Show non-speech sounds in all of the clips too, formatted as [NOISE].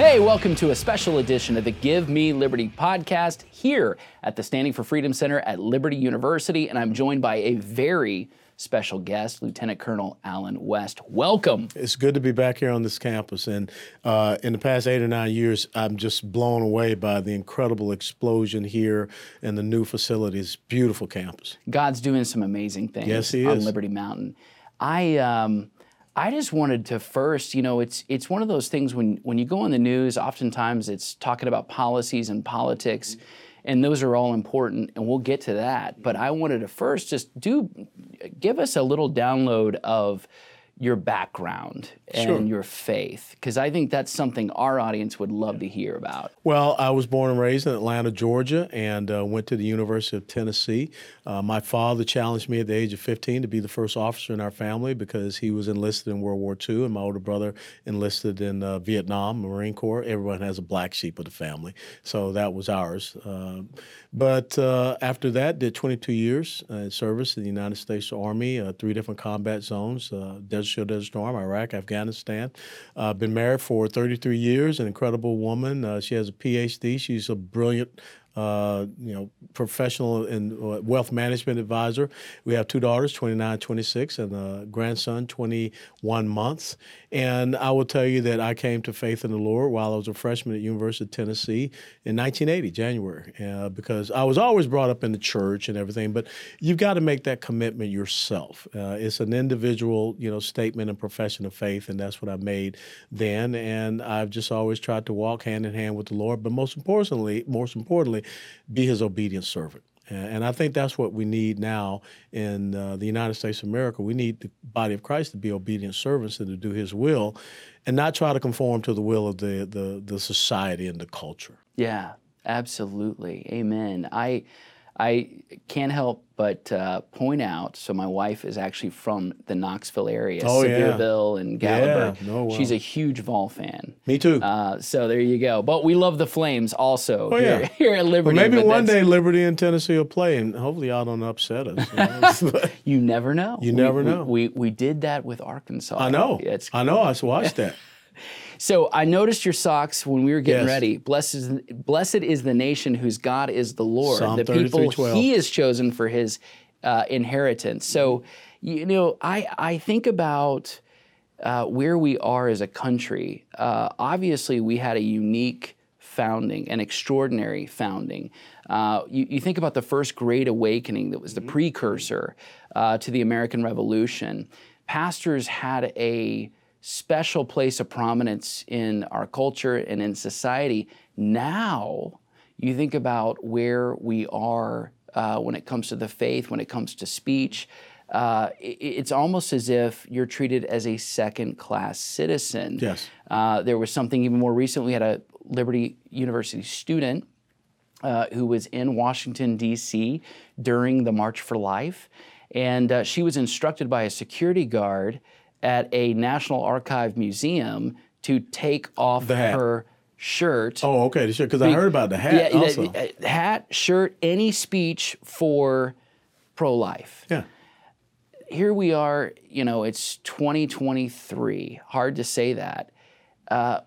Hey, welcome to a special edition of the Give Me Liberty podcast here at the Standing for Freedom Center at Liberty University. And I'm joined by a very special guest, Lieutenant Colonel Allen West. Welcome. It's good to be back here on this campus. And uh, in the past eight or nine years, I'm just blown away by the incredible explosion here and the new facilities. Beautiful campus. God's doing some amazing things Yes, he on is. Liberty Mountain. I um, I just wanted to first, you know, it's it's one of those things when when you go on the news, oftentimes it's talking about policies and politics, mm-hmm. and those are all important, and we'll get to that. But I wanted to first just do give us a little download of your background and Sure. your faith, because I think that's something our audience would love to hear about. Well, I was born and raised in Atlanta, Georgia, and uh, went to the University of Tennessee. Uh, my father challenged me at the age of 15 to be the first officer in our family because he was enlisted in World War II, and my older brother enlisted in uh, Vietnam, Marine Corps. Everyone has a black sheep of the family, so that was ours. Uh, but uh, after that, did 22 years uh, in service in the United States Army, uh, three different combat zones: uh, Shield, Desert Storm, Iraq, Afghanistan. Uh, been married for 33 years. An incredible woman. Uh, she has a PhD. She's a brilliant. Uh, you know, professional and uh, wealth management advisor. We have two daughters, 29, 26, and a grandson, 21 months. And I will tell you that I came to faith in the Lord while I was a freshman at University of Tennessee in 1980, January, uh, because I was always brought up in the church and everything. But you've got to make that commitment yourself. Uh, it's an individual, you know, statement and profession of faith, and that's what I made then. And I've just always tried to walk hand in hand with the Lord. But most importantly, most importantly, be His obedient servant. And I think that's what we need now in uh, the United States of America. We need the body of Christ to be obedient servants and to do His will, and not try to conform to the will of the the, the society and the culture. Yeah, absolutely. Amen. I I can't help but uh, point out. So my wife is actually from the Knoxville area, Oh, yeah. Sevierville and Gallup. Yeah. Wow. She's a huge Vol fan. Me too. Uh, so there you go. But we love the Flames also Oh, here, yeah. here at Liberty. Well, maybe one day Liberty and Tennessee will play, and hopefully y'all don't upset us. you know? [LAUGHS] You never know. You We- never we- know. We, we did that with Arkansas. I know. It's I know. I watched that. [LAUGHS] So I noticed your socks when we were getting Yes. ready. Blessed is, blessed is the nation whose God is the Lord, Psalm the people 33:12. He has chosen for His uh, inheritance. So you know, I I think about uh, where we are as a country. Uh, obviously, we had a unique founding, an extraordinary founding. Uh, you, you think about the first Great Awakening that was the precursor uh, to the American Revolution. Pastors had a special place of prominence in our culture and in society. Now, you think about where we are uh, when it comes to the faith, when it comes to speech. Uh, i- it's almost as if you're treated as a second class citizen. Yes. Uh, there was something even more recent. We had a Liberty University student uh, who was in Washington, D.C. during the March for Life. And uh, she was instructed by a security guard at a National Archive museum to take off her shirt. Oh, okay. the shirt Because I heard about the hat Yeah, also. the- hat, shirt, any speech for pro life. yeah. Here we are, you know, it's 2023. Hard to say that. Uh,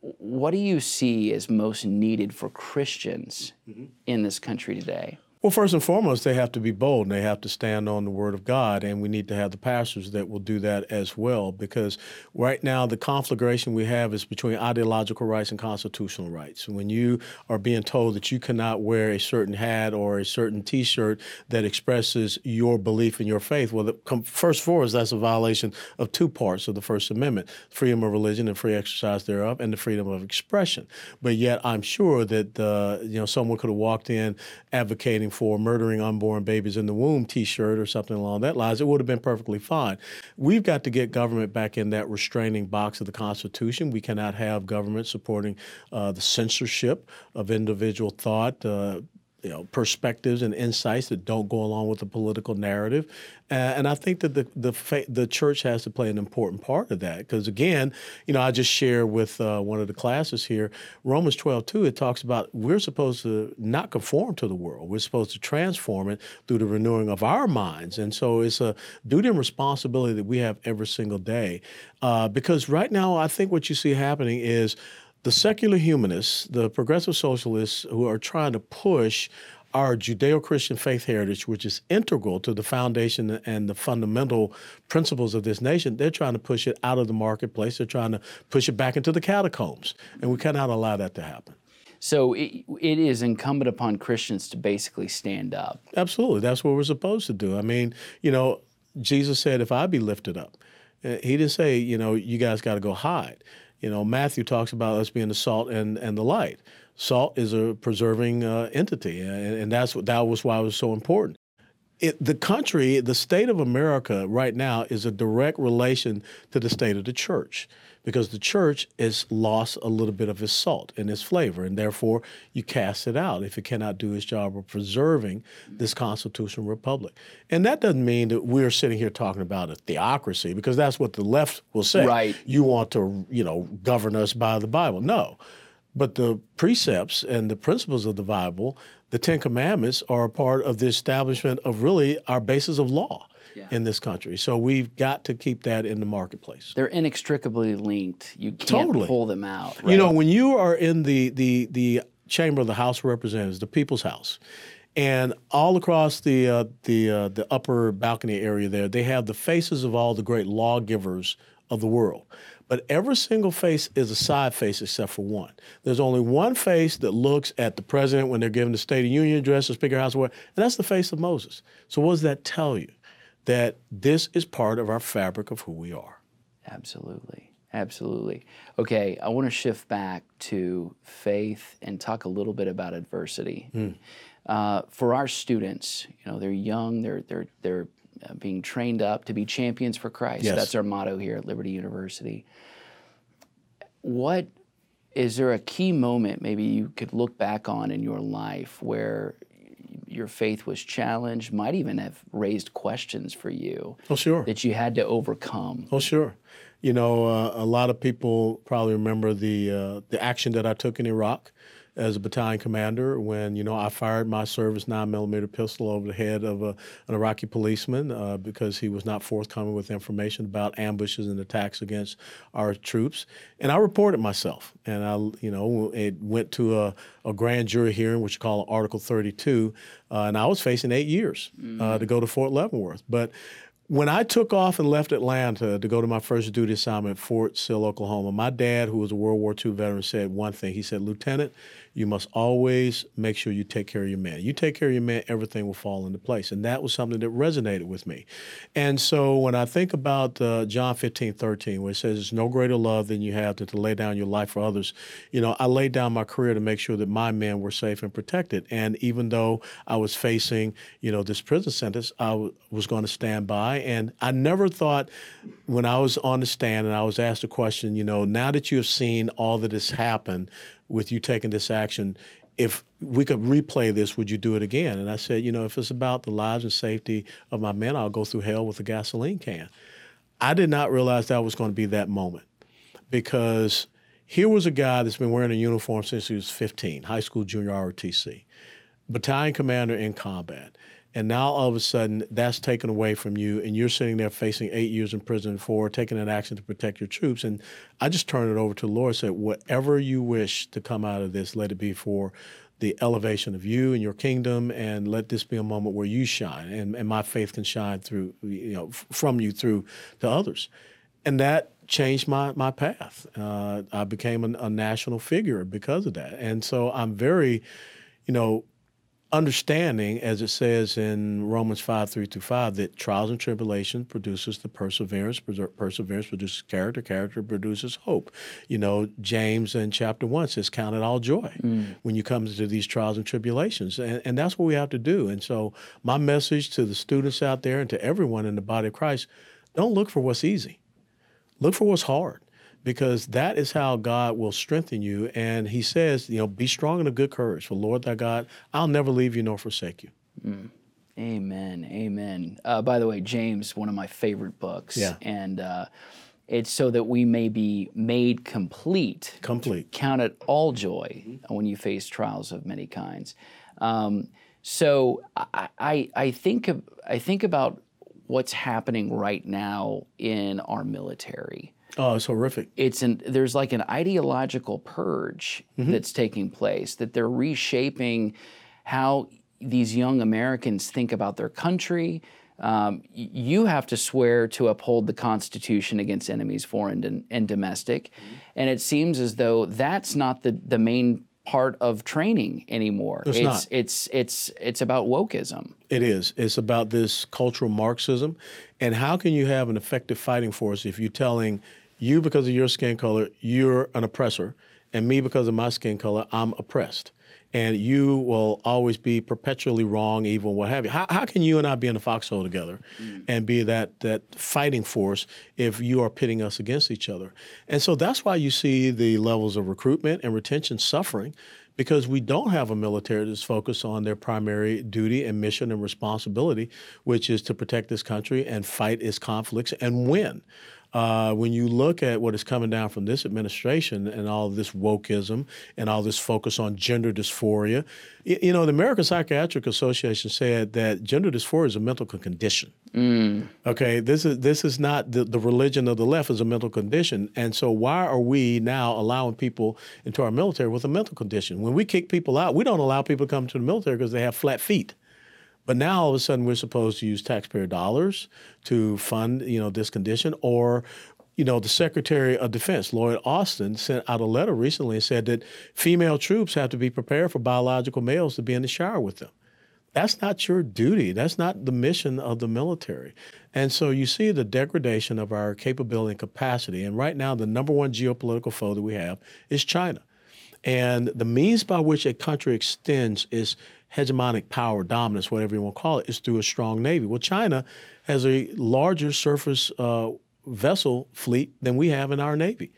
what do you see as most needed for Christians Mm-hmm. in this country today? Well, first and foremost, they have to be bold and they have to stand on the word of God. And we need to have the pastors that will do that as well. Because right now, the conflagration we have is between ideological rights and constitutional rights. When you are being told that you cannot wear a certain hat or a certain t shirt that expresses your belief in your faith, well, the, first for us, that's a violation of two parts of the First Amendment freedom of religion and free exercise thereof, and the freedom of expression. But yet, I'm sure that uh, you know someone could have walked in advocating for murdering unborn babies in the womb T-shirt or something along that lines. It would have been perfectly fine. We've got to get government back in that restraining box of the Constitution. We cannot have government supporting uh, the censorship of individual thought. Uh, you know, perspectives and insights that don't go along with the political narrative, uh, and I think that the the fa- the church has to play an important part of that because again, you know, I just share with uh, one of the classes here, Romans twelve two. It talks about we're supposed to not conform to the world. We're supposed to transform it through the renewing of our minds, and so it's a duty and responsibility that we have every single day. Uh, because right now, I think what you see happening is the secular humanists, the progressive socialists who are trying to push our Judeo Christian faith heritage, which is integral to the foundation and the fundamental principles of this nation, they're trying to push it out of the marketplace. They're trying to push it back into the catacombs. And we cannot allow that to happen. So it, it is incumbent upon Christians to basically stand up. Absolutely. That's what we're supposed to do. I mean, you know, Jesus said, if I be lifted up, uh, he didn't say, you know, you guys got to go hide. You know, Matthew talks about us being the salt and, and the light salt is a preserving uh, entity, and, and that's what, that was why it was so important. It, the country, the state of America right now is a direct relation to the state of the church because the church has lost a little bit of its salt and its flavor, and therefore you cast it out if it cannot do its job of preserving this constitutional republic. And that doesn't mean that we're sitting here talking about a theocracy because that's what the left will say. Right. You want to, you know, govern us by the Bible. No. But the precepts and the principles of the Bible, the Ten Commandments, are a part of the establishment of really our basis of law yeah. in this country. So we've got to keep that in the marketplace. They're inextricably linked. You can't totally. pull them out. Right? You know, when you are in the the the chamber of the House of Representatives, the People's House, and all across the uh, the uh, the upper balcony area there, they have the faces of all the great lawgivers of the world. But every single face is a side face except for one. There's only one face that looks at the president when they're giving the State of Union address, the Speaker of the House, and that's the face of Moses. So what does that tell you? That this is part of our fabric of who we are. Absolutely. Absolutely. Okay, I want to shift back to faith and talk a little bit about adversity. Mm. Uh, for our students, you know, they're young, they're they're they're uh, being trained up to be champions for Christ. Yes. That's our motto here at Liberty University. What is there a key moment maybe you could look back on in your life where your faith was challenged, might even have raised questions for you? Oh, sure. That you had to overcome. Oh, sure. You know, uh, a lot of people probably remember the uh, the action that I took in Iraq as a battalion commander when you know I fired my service nine millimeter pistol over the head of a, an Iraqi policeman uh, because he was not forthcoming with information about ambushes and attacks against our troops, and I reported myself, and I you know it went to a, a grand jury hearing, which you call Article 32, uh, and I was facing eight years mm-hmm. uh, to go to Fort Leavenworth, but when I took off and left Atlanta to go to my first duty assignment at Fort Sill, Oklahoma, my dad, who was a World War II veteran, said one thing. He said, Lieutenant, you must always make sure you take care of your man. You take care of your man, everything will fall into place. And that was something that resonated with me. And so when I think about uh, John 15, 13, where it says, There's no greater love than you have to lay down your life for others, you know, I laid down my career to make sure that my men were safe and protected. And even though I was facing, you know, this prison sentence, I w- was going to stand by. And I never thought when I was on the stand and I was asked a question, you know, now that you have seen all that has happened, with you taking this action. If we could replay this, would you do it again? And I said, you know, if it's about the lives and safety of my men, I'll go through hell with a gasoline can. I did not realize that was going to be that moment because here was a guy that's been wearing a uniform since he was 15, high school, junior ROTC, battalion commander in combat. And now all of a sudden that's taken away from you, and you're sitting there facing eight years in prison for taking an action to protect your troops. And I just turned it over to Lord and said, Whatever you wish to come out of this, let it be for the elevation of you and your kingdom, and let this be a moment where you shine, and, and my faith can shine through, you know, from you through to others. And that changed my, my path. Uh, I became a, a national figure because of that. And so I'm very, you know, understanding, as it says in Romans 5 3 through 5, that trials and tribulation produces the perseverance, perseverance produces character, character produces hope. You know, James in chapter 1 says, Count it all joy mm. when you come to these trials and tribulations. And, and that's what we have to do. And so, my message to the students out there and to everyone in the body of Christ don't look for what's easy, look for what's hard because that is how God will strengthen you. And He says, you know, be strong and of good courage. For Lord thy God, I'll never leave you nor forsake you. Mm. Amen. Amen. Uh, by the way, James, one of my favorite books. Yeah. And uh, it's so that we may be made complete. Complete. Count it all joy when you face trials of many kinds. Um, so I, I, I think of, I think about what's happening right now in our military. Oh, it's horrific. It's an there's like an ideological purge that's taking place that they're reshaping how these young Americans think about their country. Um, you have to swear to uphold the Constitution against enemies, foreign and, and domestic, and it seems as though that's not the the main part of training anymore. It's not. It's it's it's about wokeism. It is. It's about this cultural Marxism. And how can you have an effective fighting force if you're telling you, because of your skin color, you're an oppressor, and me, because of my skin color, I'm oppressed? And you will always be perpetually wrong, evil, what have you. How, how can you and I be in a foxhole together mm. and be that, that fighting force if you are pitting us against each other? And so that's why you see the levels of recruitment and retention suffering because we don't have a military that's focused on their primary duty and mission and responsibility, which is to protect this country and fight its conflicts and win. Uh, when you look at what is coming down from this administration and all this wokeism and all this focus on gender dysphoria, you know, the American Psychiatric Association said that gender dysphoria is a mental condition. Okay, this is this is not the, the religion of the left is a mental condition, and so why are we now allowing people into our military with a mental condition? When we kick people out, we don't allow people to come to the military because they have flat feet. But now all of a sudden we're supposed to use taxpayer dollars to fund, you know, this condition. Or, you know, the Secretary of Defense, Lloyd Austin, sent out a letter recently and said that female troops have to be prepared for biological males to be in the shower with them. That's not your duty. That's not the mission of the military. And so you see the degradation of our capability and capacity. And right now, the number one geopolitical foe that we have is China. And the means by which a country extends its hegemonic power, dominance, whatever you want to call it, is through a strong navy. Well, China has a larger surface uh, vessel fleet than we have in our navy,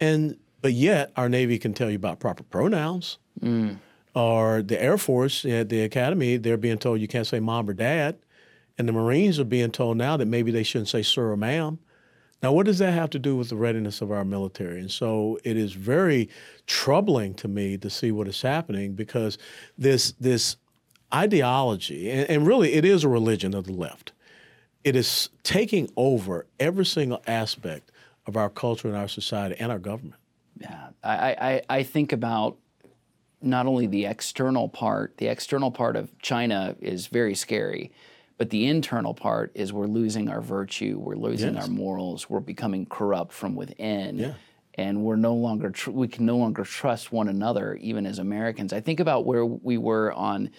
and but yet our navy can tell you about proper pronouns. Or the Air Force at the academy, they're being told you can't say mom or dad, and the Marines are being told now that maybe they shouldn't say sir or ma'am. Now, what does that have to do with the readiness of our military? And so it is very troubling to me to see what is happening because this this ideology, and, and really it is a religion of the left, it is taking over every single aspect of our culture and our society and our government. Yeah, I, I, I think about not only the external part, the external part of China is very scary, but the internal part is we're losing our virtue, we're losing Yes. our morals, we're becoming corrupt from within. Yeah. And we're no longer, tr- we can no longer trust one another, even as Americans. I think about where we were on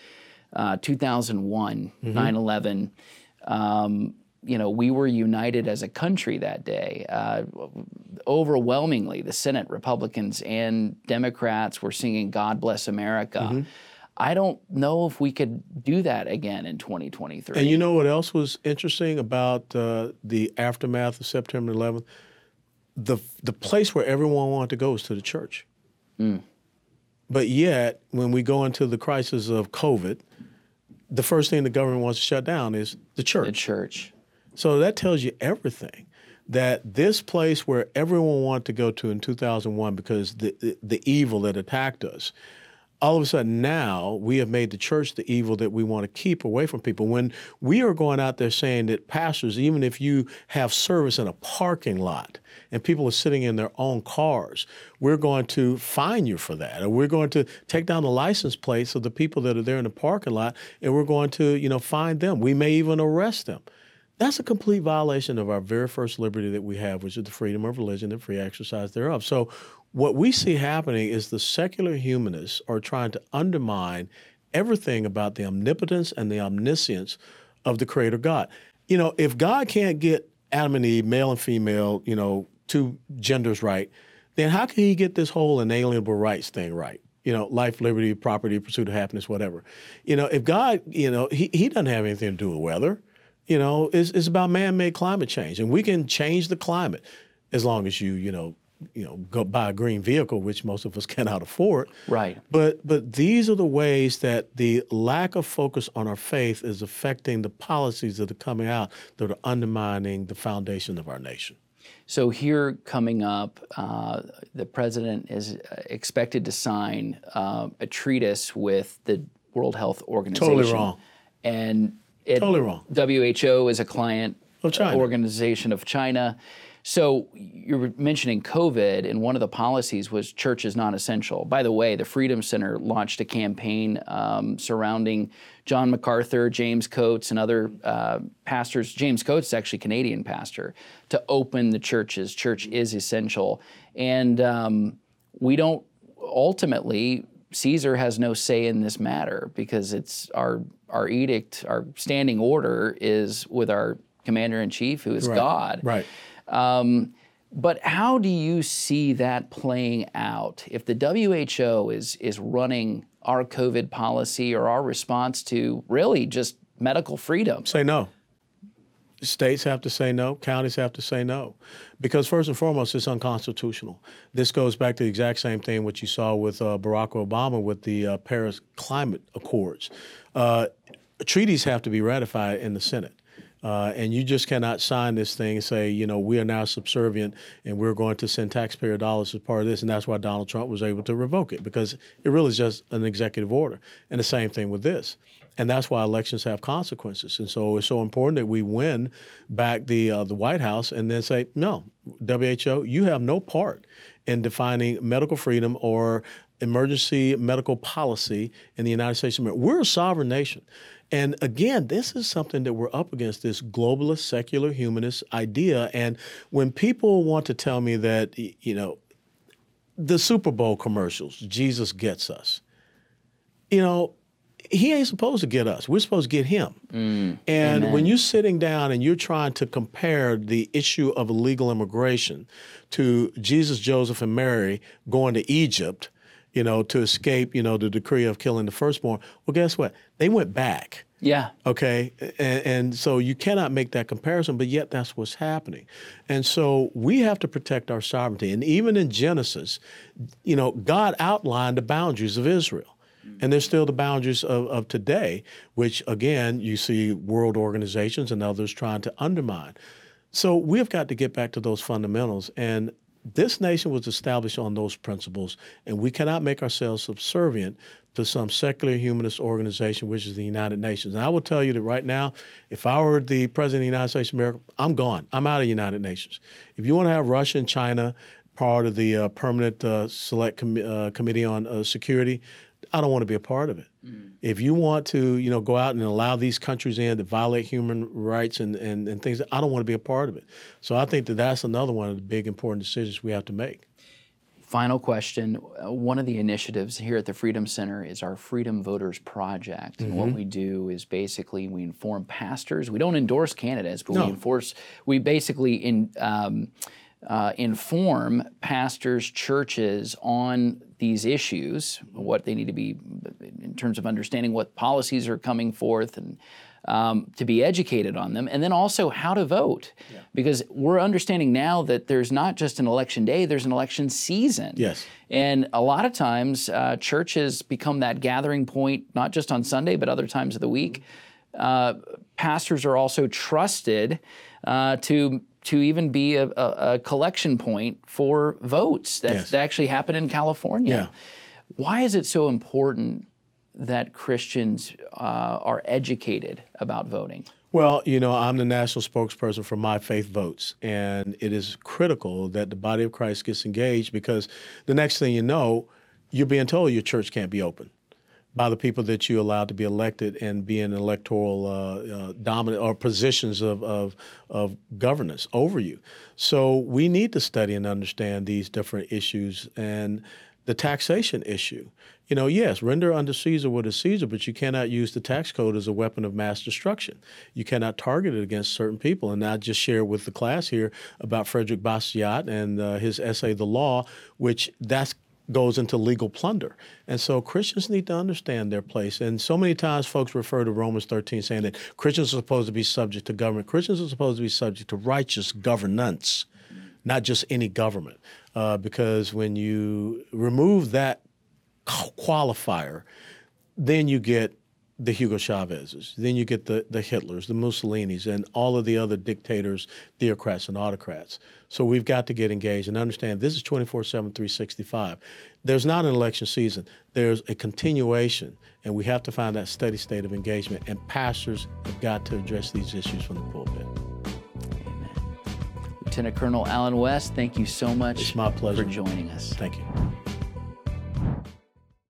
uh, 2001, 9 11. Um, you know, we were united as a country that day. Uh, overwhelmingly, the Senate, Republicans and Democrats were singing "God Bless America." I don't know if we could do that again in 2023. And you know what else was interesting about uh, the aftermath of September 11th? The the place where everyone wanted to go was to the church. But yet, when we go into the crisis of COVID, the first thing the government wants to shut down is the church. the church. So that tells you everything. That this place where everyone wanted to go to in 2001 because the, the, the evil that attacked us, all of a sudden now we have made the church the evil that we want to keep away from people. When we are going out there saying that pastors, even if you have service in a parking lot and people are sitting in their own cars, we're going to fine you for that. Or we're going to take down the license plates of the people that are there in the parking lot and we're going to, you know, fine them. We may even arrest them. That's a complete violation of our very first liberty that we have, which is the freedom of religion and free exercise thereof. So, what we see happening is the secular humanists are trying to undermine everything about the omnipotence and the omniscience of the Creator God. You know, if God can't get Adam and Eve, male and female, you know, two genders right, then how can He get this whole inalienable rights thing right? You know, life, liberty, property, pursuit of happiness, whatever. You know, if God, you know, He, he doesn't have anything to do with weather. You know, it's, it's about man-made climate change, and we can change the climate as long as you, you know, you know, go buy a green vehicle, which most of us [LAUGHS] cannot afford. Right. But but these are the ways that the lack of focus on our faith is affecting the policies that are coming out that are undermining the foundation of our nation. So here coming up, uh, the president is uh, expected to sign uh, a treatise with the World Health Organization. Totally wrong. And It, Totally wrong. WHO is a client Of China. organization of China. So you're mentioning COVID, and one of the policies was church is not essential. By the way, the Freedom Center launched a campaign um, surrounding John MacArthur, James Coates, and other uh, pastors. James Coates is actually a Canadian pastor to open the churches. Church is essential, and um, we don't ultimately. Caesar has no say in this matter because it's our our edict, our standing order is with our commander in chief, who is God. Right. Um, but how do you see that playing out if the WHO is is running our COVID policy or our response to really just medical freedom? Say no. States have to say no, counties have to say no. Because, first and foremost, it's unconstitutional. This goes back to the exact same thing what you saw with uh, Barack Obama with the uh, Paris Climate Accords. Uh, treaties have to be ratified in the Senate. Uh, and you just cannot sign this thing and say, you know, we are now subservient and we're going to send taxpayer dollars as part of this. And that's why Donald Trump was able to revoke it because it really is just an executive order. And the same thing with this. And that's why elections have consequences. And so it's so important that we win back the uh, the White House and then say, no, WHO, you have no part in defining medical freedom or emergency medical policy in the United States of America. We're a sovereign nation. And again, this is something that we're up against this globalist, secular, humanist idea. And when people want to tell me that, you know, the Super Bowl commercials, Jesus gets us, you know, he ain't supposed to get us. We're supposed to get him. Mm. and amen. when you're sitting down and you're trying to compare the issue of illegal immigration to Jesus, Joseph, and Mary going to Egypt, you know, to escape, you know, the decree of killing the firstborn, well, guess what? They went back. Yeah. Okay. And, and so you cannot make that comparison, but yet that's what's happening. And so we have to protect our sovereignty. And even in Genesis, you know, God outlined the boundaries of Israel. And there's still the boundaries of, of today, which again, you see world organizations and others trying to undermine. So we've got to get back to those fundamentals. And this nation was established on those principles, and we cannot make ourselves subservient to some secular humanist organization, which is the United Nations. And I will tell you that right now, if I were the president of the United States of America, I'm gone. I'm out of the United Nations. If you want to have Russia and China part of the uh, permanent uh, select com- uh, committee on uh, security, I don't want to be a part of it. If you want to, you know, go out and allow these countries in to violate human rights and, and, and things, I don't want to be a part of it. So I think that that's another one of the big important decisions we have to make. Final question. Uh, One of the initiatives here at the Freedom Center is our Freedom Voters Project. And what we do is basically we inform pastors. We don't endorse candidates, but we enforce, we basically in, um, uh, inform pastors, churches on these issues, what they need to be in terms of understanding what policies are coming forth and um, to be educated on them, and then also how to vote. Because we're understanding now that there's not just an election day, there's an election season. Yes. And a lot of times, uh, churches become that gathering point, not just on Sunday, but other times of the week. Uh, pastors are also trusted uh, to to even be a, a, a collection point for votes that, Yes. that actually happen in California. Yeah. Why is it so important that Christians uh, are educated about voting? Well, you know, I'm the national spokesperson for My Faith Votes, and it is critical that the body of Christ gets engaged because the next thing you know, you're being told your church can't be open by the people that you allowed to be elected and be in electoral uh, uh, dominant or positions of, of, of governance over you. So we need to study and understand these different issues and the taxation issue. You know, yes, render unto Caesar what is Caesar, but you cannot use the tax code as a weapon of mass destruction. You cannot target it against certain people. And I just share with the class here about Frederick Bastiat and uh, his essay, The Law, which that's goes into legal plunder. And so Christians need to understand their place. And so many times folks refer to Romans 13 saying that Christians are supposed to be subject to government. Christians are supposed to be subject to righteous governance, not just any government. Uh, because when you remove that qualifier, then you get the Hugo Chavez's. Then you get the, the Hitlers, the Mussolinis, and all of the other dictators, theocrats, and autocrats. So we've got to get engaged and understand this is 24 7, 365. There's not an election season, there's a continuation, and we have to find that steady state of engagement. And pastors have got to address these issues from the pulpit. Amen. Lieutenant Colonel Allen West, thank you so much It's my pleasure. for joining us. Thank you.